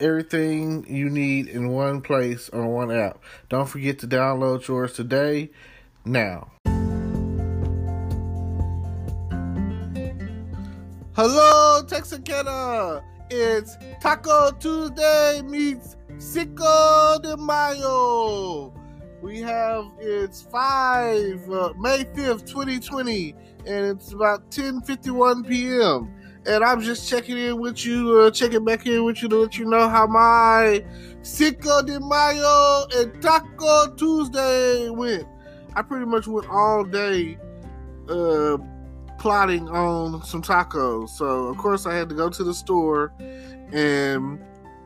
everything you need in one place on one app. Don't forget to download yours today. Now. Hello, Texarkana! It's Taco Tuesday meets Cinco de Mayo. We have it's five uh, May fifth, twenty twenty, and it's about ten fifty one p.m and I'm just checking in with you, uh, checking back in with you to let you know how my Cinco de Mayo and Taco Tuesday went. I pretty much went all day uh, plotting on some tacos. So, of course, I had to go to the store and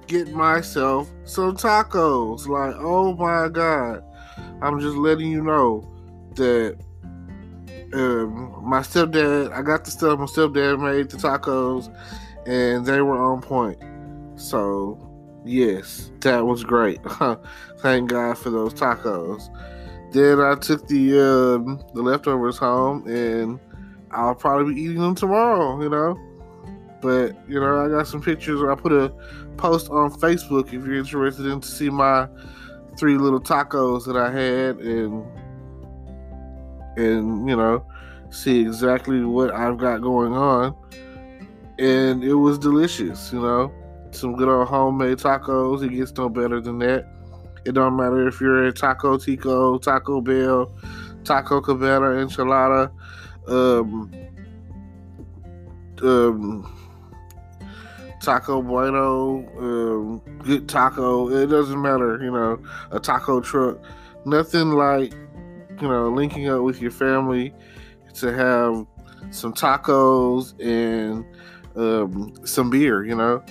get myself some tacos. Like, oh my God. I'm just letting you know that um, my stepdad, I got the stuff my stepdad made the tacos, and they were on point. So, yes, that was great. Thank God for those tacos. Then I took the um, the leftovers home, and I'll probably be eating them tomorrow. You know, but you know, I got some pictures. I put a post on Facebook if you're interested in to see my three little tacos that I had, and and you know see exactly what I've got going on. And it was delicious, you know. Some good old homemade tacos. It gets no better than that. It don't matter if you're at Taco Tico, Taco Bell, Taco Cabana, Enchilada, um, um, Taco Bueno, um, good taco. It doesn't matter, you know, a taco truck. Nothing like you know, linking up with your family to have some tacos and um, some beer, you know,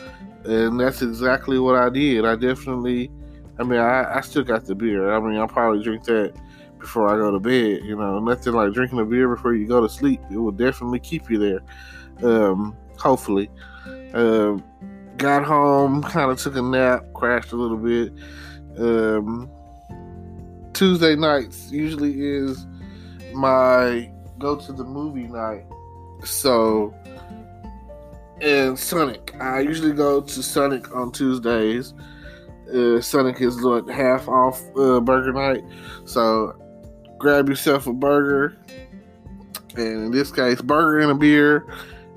and that's exactly what I did. I definitely, I mean, I, I still got the beer. I mean, I'll probably drink that before I go to bed. You know, nothing like drinking a beer before you go to sleep. It will definitely keep you there. Um, hopefully. Uh, got home, kind of took a nap, crashed a little bit. Um, Tuesday nights usually is my go to the movie night. So, and Sonic. I usually go to Sonic on Tuesdays. Uh, Sonic is what half off uh, burger night. So, grab yourself a burger, and in this case, burger and a beer,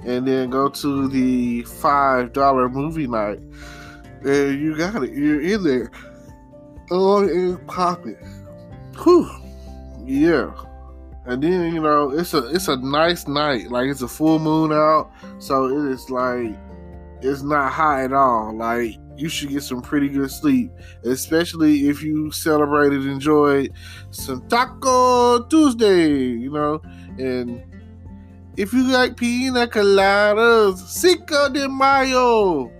and then go to the five dollar movie night. And you got it. You're in there. Oh, it's popping. Whew. Yeah. And then, you know, it's a it's a nice night. Like it's a full moon out. So it is like it's not high at all. Like you should get some pretty good sleep. Especially if you celebrated, enjoyed some Taco Tuesday, you know. And if you like pina coladas, Cinco de Mayo.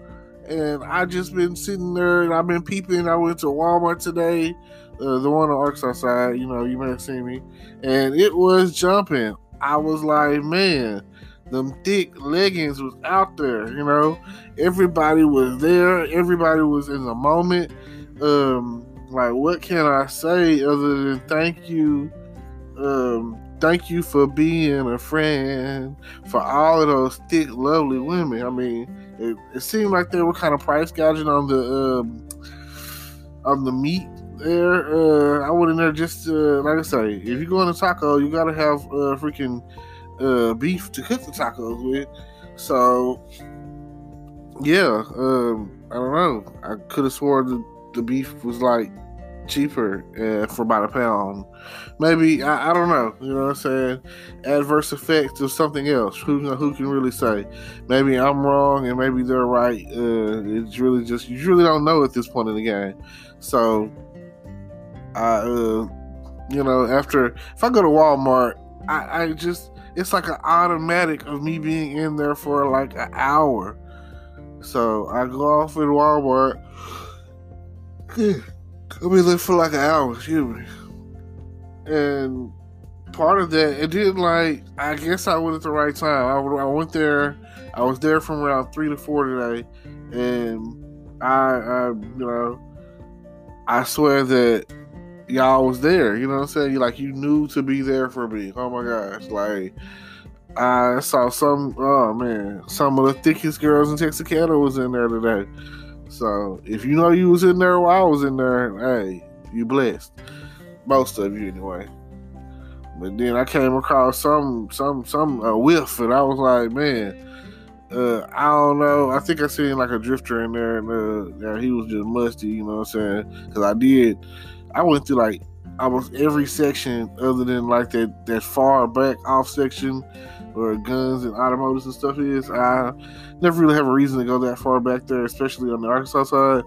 And I just been sitting there and I've been peeping. I went to Walmart today uh, the one on Arkansas side, you know, you may have seen me, and it was jumping. I was like, man, them thick leggings was out there, you know. Everybody was there. Everybody was in the moment. Um, like, what can I say other than thank you? Um, thank you for being a friend for all of those thick, lovely women. I mean, it, it seemed like they were kind of price gouging on the um, on the meat there. Uh, I went in there just uh, like I say, if you go in a taco, you gotta have uh, freaking uh, beef to cook the tacos with. So yeah, um, I don't know. I could have swore the, the beef was like cheaper uh, for about a pound. Maybe I, I, don't know. You know what I'm saying? Adverse effects of something else. Who who can really say? Maybe I'm wrong and maybe they're right. Uh, it's really just you really don't know at this point in the game. So I, uh, you know, after if I go to Walmart, I, I just it's like an automatic of me being in there for like an hour. So I go off at Walmart I've been looking for like an hour, excuse me. And part of that, it didn't like, I guess I went at the right time. I, I went there, I was there from around 3 to 4 today, and I, I, you know, I swear that y'all was there. You know what I'm saying? Like you knew to be there for me. Oh my gosh! Like I saw some. Oh man, some of the thickest girls in Texarkana was in there today. So if you know you was in there while I was in there, hey, you blessed. Most of you anyway. But then I came across some some some a whiff, and I was like, man. Uh, I don't know. I think I seen like a drifter in there, and uh, yeah, he was just musty. You know what I'm saying? Because I did I went through like almost every section other than like that that far back off section where guns and automotives and stuff is. I never really have a reason to go that far back there, especially on the Arkansas side.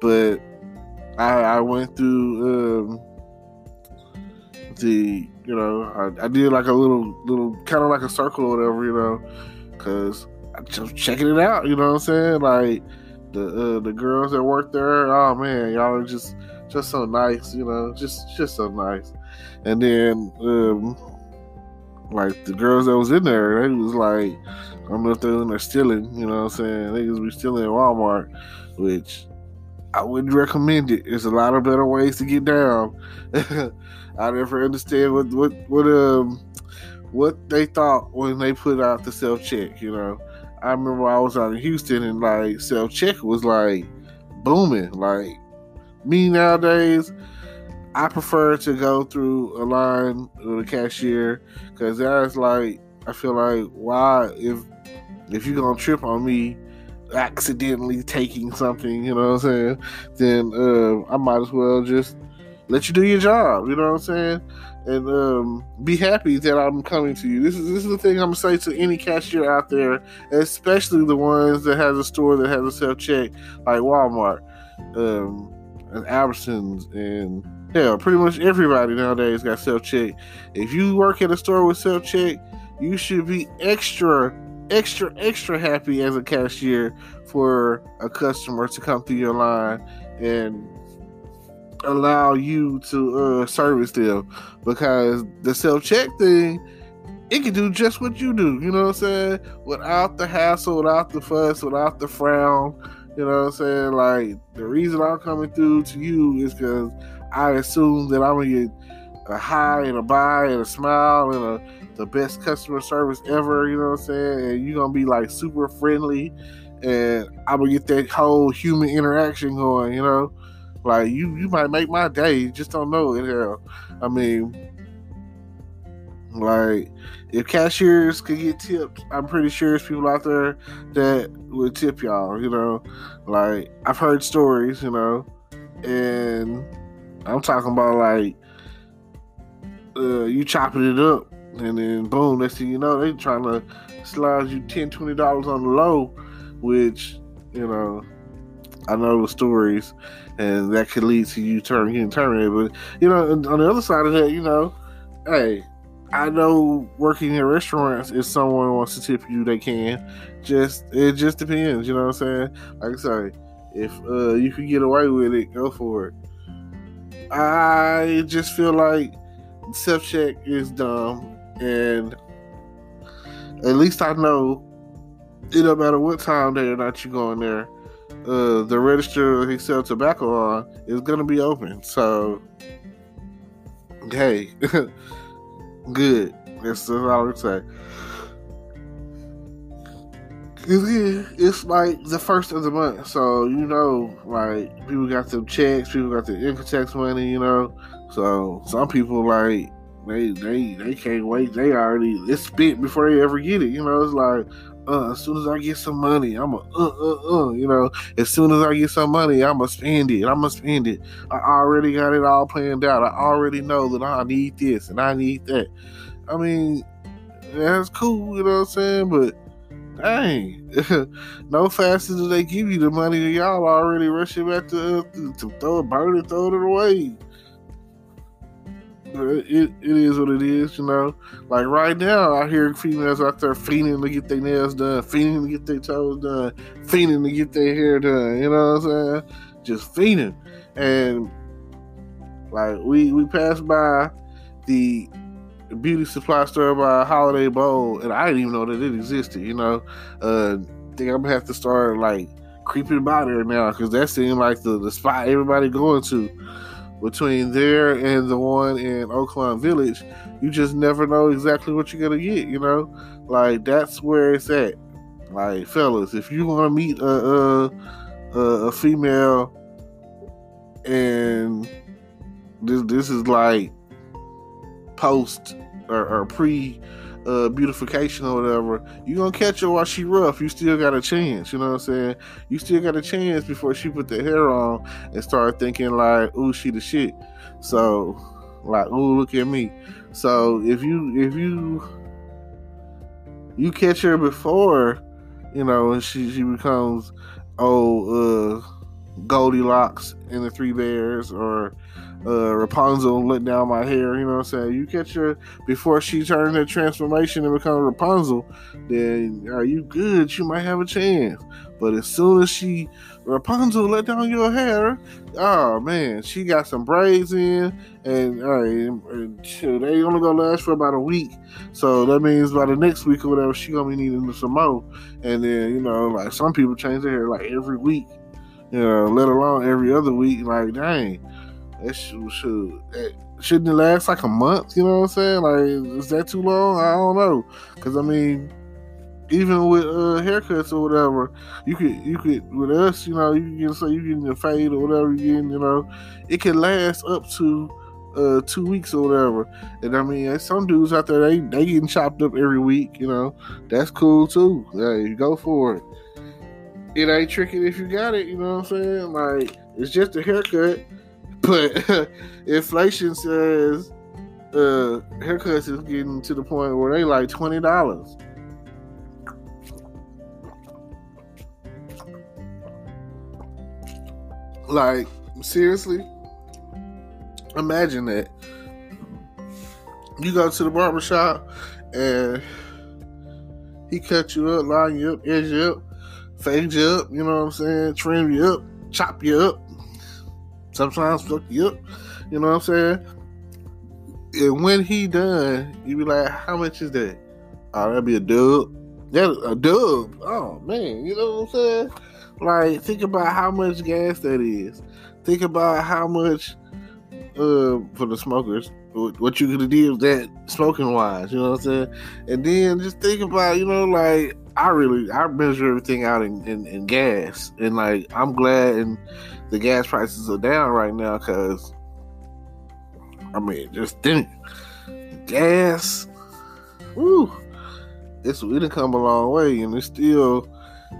But I, I went through um, the you know I, I, did like a little little kind of like a circle or whatever you know because I just checking it out. You know what I'm saying? Like the uh, the girls that work there. Oh man, y'all are just just so nice, you know, just just so nice. And then um, like the girls that was in there, they was like, I don't know if they're in there stealing, you know what I'm saying? They was be stealing at Walmart, which I wouldn't recommend it. There's a lot of better ways to get down. I never understand what what what um what they thought when they put out the self check, you know. I remember I was out in Houston and like self check was like booming. Like me nowadays, I prefer to go through a line with a cashier because that's like I feel like why if if you're gonna trip on me accidentally taking something, you know what I'm saying, then uh, I might as well just let you do your job, you know what I'm saying, and um, be happy that I'm coming to you. This is this is the thing I'm gonna say to any cashier out there, especially the ones that has a store that has a self check like Walmart. Um, and Albertsons and yeah, pretty much everybody nowadays got self check. If you work at a store with self check, you should be extra, extra, extra happy as a cashier for a customer to come through your line and allow you to uh, service them because the self check thing it can do just what you do, you know what I'm saying? Without the hassle, without the fuss, without the frown you know what I'm saying? Like the reason I'm coming through to you is because I assume that I'm gonna get a high and a buy and a smile and a the best customer service ever. You know what I'm saying? And you're gonna be like super friendly, and I'm gonna get that whole human interaction going. You know, like you you might make my day. You just don't know it. Hell, I mean, like if cashiers could get tips, I'm pretty sure there's people out there that would tip y'all, you know. Like I've heard stories, you know, and I'm talking about like uh, you chopping it up and then boom, next thing you know, they trying to slide you 10 20 dollars on the low, which, you know, I know the stories and that could lead to you turning getting terminated. But you know, on the other side of that, you know, hey, I know working in restaurants, if someone wants to tip you, they can. Just it just depends, you know what I'm saying? Like I say, if uh, you can get away with it, go for it. I just feel like self check is dumb, and at least I know it don't matter what time day or not you going there. Uh, the register he sell tobacco on is gonna be open. So, hey. good. That's all I would say. It's like the first of the month, so you know, like people got them checks, people got their income tax money, you know. So some people like they they they can't wait. They already it's spent before they ever get it. You know, it's like uh, as soon as I get some money, I'm a uh uh uh. You know, as soon as I get some money, I'm gonna spend it. I'm gonna spend it. I already got it all planned out. I already know that I need this and I need that. I mean, that's cool. You know what I'm saying? But dang, no faster do they give you the money, y'all already rushing back to, to, to throw it, burn it, throw it away. It, it is what it is, you know. Like right now, I hear females out there fiending to get their nails done, fiending to get their toes done, fiending to get their hair done. You know what I'm saying? Just fiending, and like we we passed by the beauty supply store by Holiday Bowl, and I didn't even know that it existed. You know, uh, think I'm gonna have to start like creeping by there now because that seemed like the the spot everybody going to between there and the one in Oakland Village, you just never know exactly what you're gonna get. You know, like that's where it's at. Like fellas, if you want to meet a, a a female and this this is like post or, or pre uh, beautification or whatever, you gonna catch her while she rough. You still got a chance. You know what I'm saying? You still got a chance before she put the hair on and start thinking like, "Ooh, she the shit." So, like, "Ooh, look at me." So if you if you you catch her before, you know, and she she becomes oh uh Goldilocks and the Three Bears or uh, Rapunzel let down my hair. You know what I'm saying? You catch her before she turns that transformation and becomes Rapunzel, then are you good? You might have a chance. But as soon as she Rapunzel let down your hair, oh man, she got some braids in, and, uh, and they only gonna last for about a week. So that means by the next week or whatever, she gonna be needing some more. And then you know, like some people change their hair like every week, you know, let alone every other week. Like dang that should, should that shouldn't it last like a month? You know what I'm saying? Like, is that too long? I don't know. Cause I mean, even with uh, haircuts or whatever, you could you could with us, you know, you can get say you get a fade or whatever you getting, you know, it can last up to uh, two weeks or whatever. And I mean, some dudes out there they they getting chopped up every week, you know, that's cool too. Yeah, go for it. It ain't tricky if you got it, you know what I'm saying? Like it's just a haircut but inflation says uh, haircuts is getting to the point where they like twenty dollars. Like seriously, imagine that. You go to the barber shop and he cut you up, line you up, edge you up, fade you up, you know what I'm saying, trim you up, chop you up, sometimes fuck you up. You know what I'm saying? And when he done, you be like, how much is that? Oh, that'd be a dub. That a dub. Oh man, you know what I'm saying? Like, think about how much gas that is. Think about how much uh for the smokers what you could have did with that smoking wise, you know what I'm saying? And then just think about, you know, like I really I measure everything out in, in, in gas, and like I'm glad and the gas prices are down right now because I mean, just think gas. Woo, it's we done come a long way, and it's still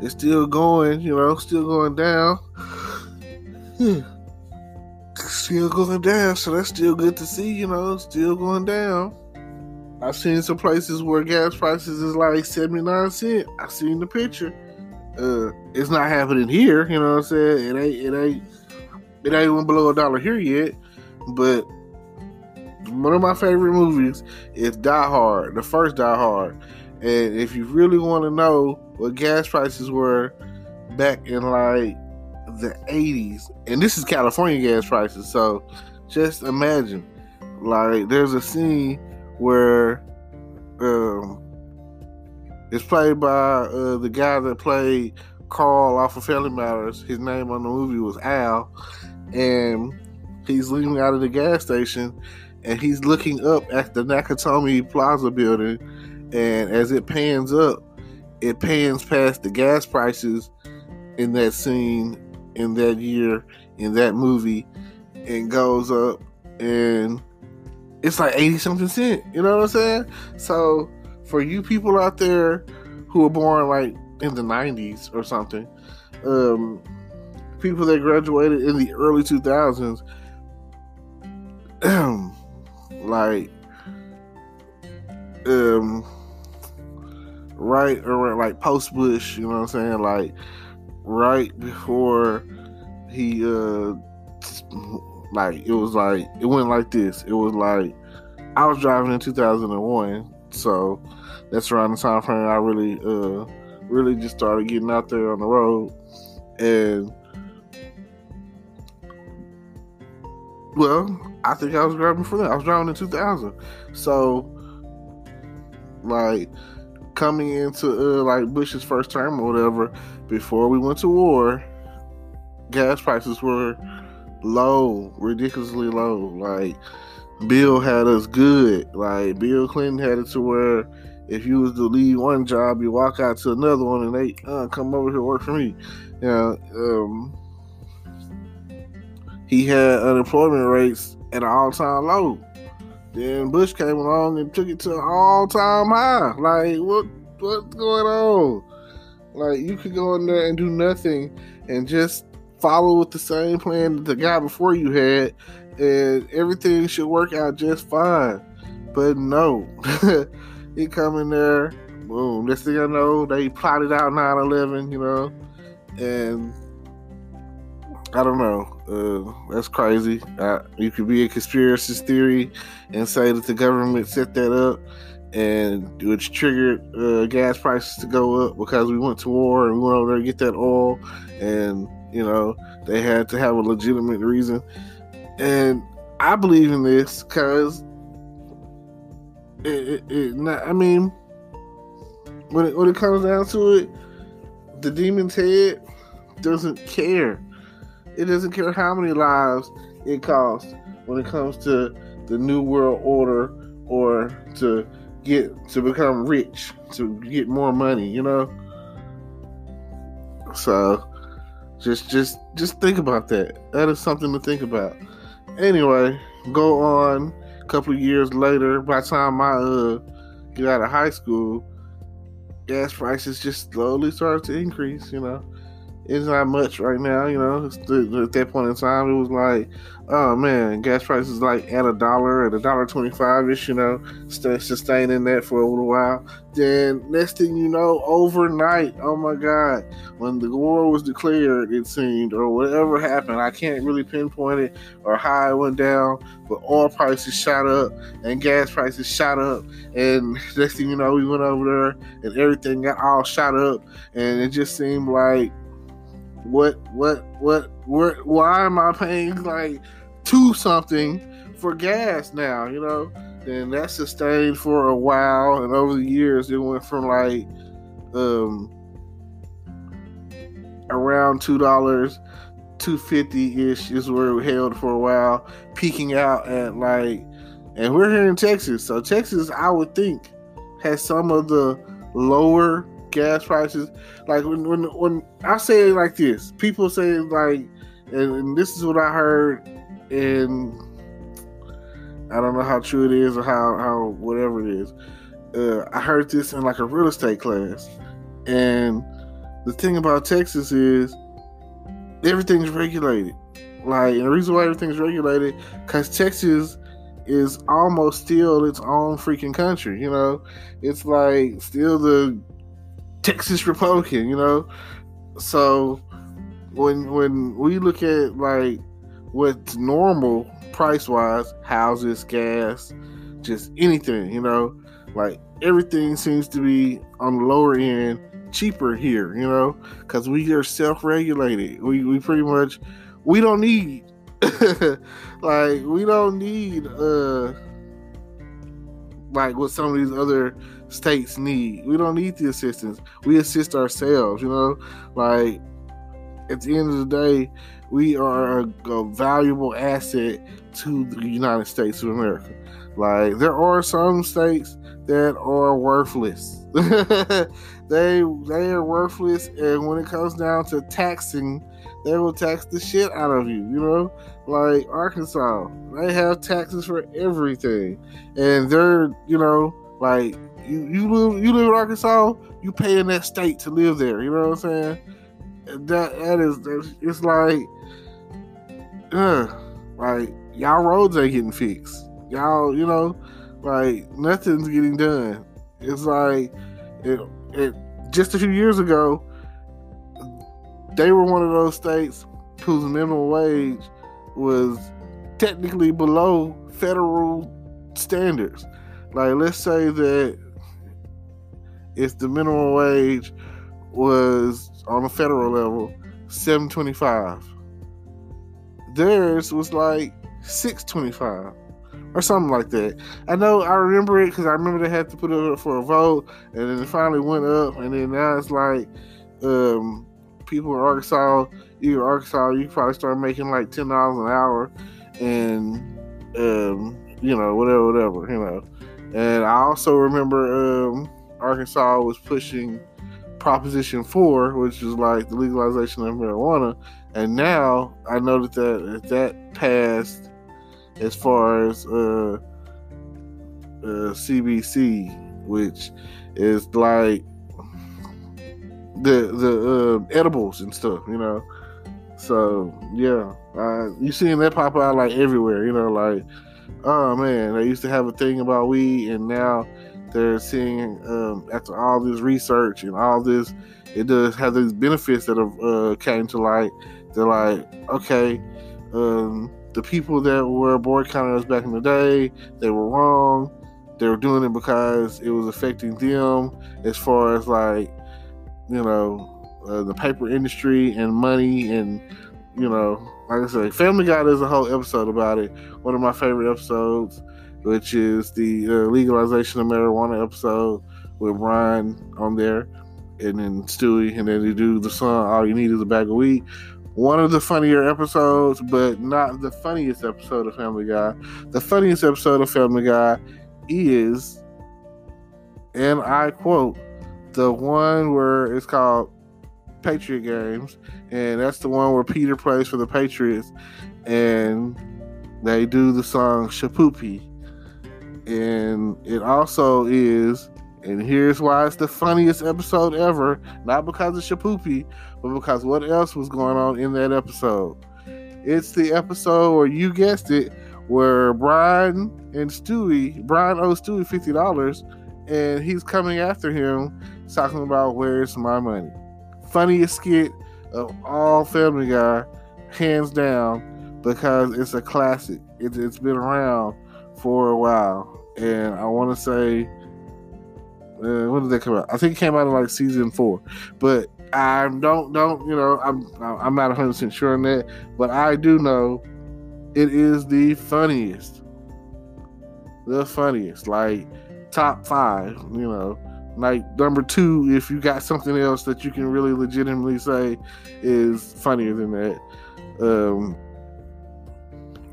it's still going, you know, still going down. still going down, so that's still good to see, you know, still going down. I've seen some places where gas prices is like 79 cents. I seen the picture. Uh, it's not happening here, you know what I'm saying? It ain't it ain't it ain't even below a dollar here yet. But one of my favorite movies is Die Hard, the first Die Hard. And if you really want to know what gas prices were back in like the 80s, and this is California gas prices, so just imagine like there's a scene where um, it's played by uh, the guy that played Carl off of Family Matters. His name on the movie was Al, and he's leaving out of the gas station, and he's looking up at the Nakatomi Plaza building, and as it pans up, it pans past the gas prices in that scene in that year in that movie, and goes up and it's like 80 something cent. You know what I'm saying? So for you people out there who were born like in the 90s or something, um, people that graduated in the early 2000s, like, um, right around like post Bush, you know what I'm saying? Like, right before he, uh, Like it was like it went like this. It was like I was driving in 2001, so that's around the time frame I really, uh, really just started getting out there on the road, and well, I think I was driving for that. I was driving in 2000, so like coming into uh, like Bush's first term or whatever, before we went to war, gas prices were low, ridiculously low. Like Bill had us good. Like Bill Clinton had it to where if you was to leave one job, you walk out to another one, and they uh, come over here work for me. You know, um, he had unemployment rates at an all time low. Then Bush came along and took it to an all time high. Like what what's going on? Like you could go in there and do nothing and just follow with the same plan that the guy before you had, and everything should work out just fine. But no, he come in there, boom. Next thing I know, they plotted out 9/11, you know, and I don't know. Uh, that's crazy. You could be a conspiracy theory and say that the government set that up and which triggered uh, gas prices to go up because we went to war and we went over there to get that oil and you know, they had to have a legitimate reason. And I believe in this because it, it, it not, I mean, when it, when it comes down to it, the demon's head doesn't care. It doesn't care how many lives it costs when it comes to the new world order or to get to become rich, to get more money, you know. So just just just think about that. That is something to think about. Anyway, go on. Couple of years later, by the time I uh, get out of high school, gas prices just slowly started to increase. You know, it's not much right now. You know, at that point in time, it was like, oh man, gas prices like at a dollar, at a dollar twenty-five ish. You know, sustaining that for a little while. Then next thing you know, overnight, oh my God, when the war was declared, it seemed, or whatever happened, I can't really pinpoint it or how it went down. But oil prices shot up and gas prices shot up, and next thing you know, we went over there and everything got all shot up, and it just seemed like what what what where why am I paying like two something for gas now, you know? And that sustained for a while and over the years it went from like um around two dollars two fifty ish is where we held for a while, peaking out at like and we're here in Texas. So Texas I would think has some of the lower gas prices. Like when when when I say it like this, people say like, and, and this is what I heard, and I don't know how true it is or how how whatever it is. Uh, I heard this in like a real estate class, and the thing about Texas is everything's regulated. Like, and the reason why everything's regulated, because Texas is almost still its own freaking country. You know, it's like still the Texas Republican, you know. So when when we look at like what's normal price wise, houses, gas, just anything, you know, like everything seems to be on the lower end cheaper here, you know, because we are self regulated. We we pretty much we don't need like we don't need uh like what some of these other states need. We don't need the assistance. We assist ourselves, you know? Like at the end of the day, we are a, a valuable asset to the United States of America. Like there are some states that are worthless. they they are worthless and when it comes down to taxing, they will tax the shit out of you, you know? Like Arkansas, they have taxes for everything. And they're, you know, like you, you live you live in Arkansas, you pay in that state to live there. You know what I'm saying? That that is it's like, uh, like y'all roads ain't getting fixed. Y'all, you know, like nothing's getting done. It's like it, it just a few years ago, they were one of those states whose minimum wage was technically below federal standards. Like, let's say that if the minimum wage was on a federal level seven twenty five, theirs was like six twenty five or something like that. I know I remember it because I remember they had to put it up for a vote, and then it finally went up, and then now it's like um, people in Arkansas, you Arkansas, you probably start making like ten dollars an hour, and um, you know whatever, whatever, you know. And I also remember um, Arkansas was pushing Proposition Four, which is like the legalization of marijuana, and now I know that that, that passed as far as uh, uh, CBD, which is like the the uh, edibles and stuff, you know. So yeah, uh, you seeing that pop out like everywhere, you know, like oh man, they used to have a thing about weed, and now they're seeing um, after all this research and all this, it does have these benefits that have uh, came to light. They're like, okay, um, the people that were boycotting us back in the day, they were wrong. They were doing it because it was affecting them as far as like, you know, uh, the paper industry and money and, you know, like I said, Family Guy does a whole episode about it. One of my favorite episodes, which is the uh, legalization of marijuana episode with Brian on there, and then Stewie, and then they do the song "All You Need Is a Bag of Weed." One of the funnier episodes, but not the funniest episode of Family Guy. The funniest episode of Family Guy is, and I quote, the one where it's called Patriot Games, and that's the one where Peter plays for the Patriots, and they do the song Shipoopi. And it also is, and here's why it's the funniest episode ever, not because of Shipoopi, but because what else was going on in that episode? It's the episode where you guessed it, where Brian and Stewie, Brian owes Stewie fifty dollars, and he's coming after him, talking about where's my money funniest skit of all Family Guy, hands down, because it's a classic. It, has been around for a while, and I want to say, uh, when did that come out? I think it came out in like season four, but I don't don't you know I'm I'm not 100 percent sure on that, but I do know it is the funniest, the funniest, like top five, you know like number two, if you got something else that you can really legitimately say is funnier than that, um,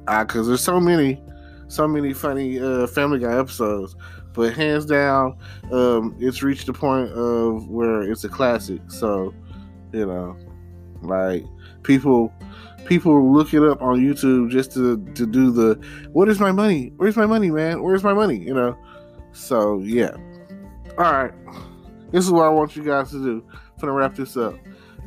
I because there's so many, so many funny uh, Family Guy episodes. But hands down, um, it's reached the point of where it's a classic. So, you know, like people people look it up on YouTube just to to do the what is my money? Where's my money, man? Where's my money? You know. So yeah. All right, this is what I want you guys to do. I'm gonna wrap this up.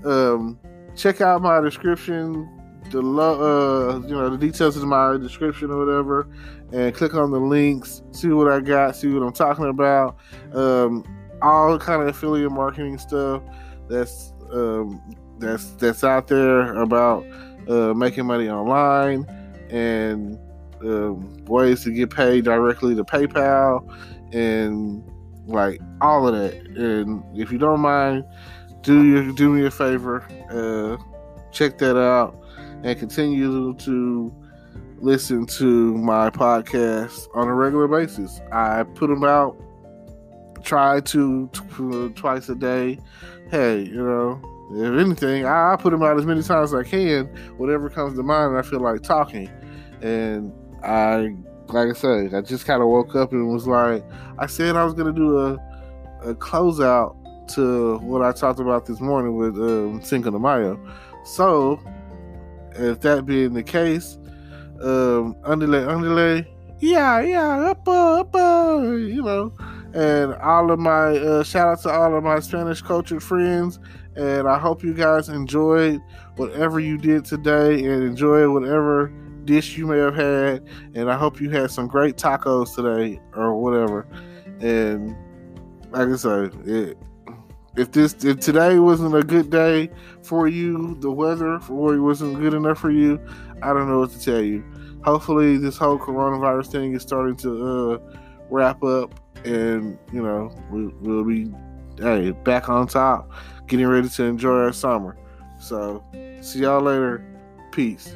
Um, check out my description, the uh, you know, the details of my description or whatever, and click on the links. See what I got. See what I'm talking about. Um, all kind of affiliate marketing stuff that's um, that's that's out there about uh, making money online and um, ways to get paid directly to PayPal and like all of that. And if you don't mind, do you do me a favor, uh, check that out, and continue to listen to my podcast on a regular basis. I put them out, try to t- twice a day. Hey, you know, if anything, I, I put them out as many times as I can, whatever comes to mind. I feel like talking, and I like I said, I just kind of woke up and was like, I said I was gonna do a a closeout to what I talked about this morning with um, Cinco de Mayo. So, if that being the case, um, underlay, underlay, yeah, yeah, up, up, you know, and all of my uh, shout out to all of my Spanish cultured friends. And I hope you guys enjoyed whatever you did today and enjoy whatever dish you may have had. And I hope you had some great tacos today or whatever. And like I said, it if this if today wasn't a good day for you, the weather for you wasn't good enough for you, I don't know what to tell you. Hopefully, this whole coronavirus thing is starting to uh, wrap up, and you know we, we'll be hey back on top, getting ready to enjoy our summer. So, see y'all later. Peace.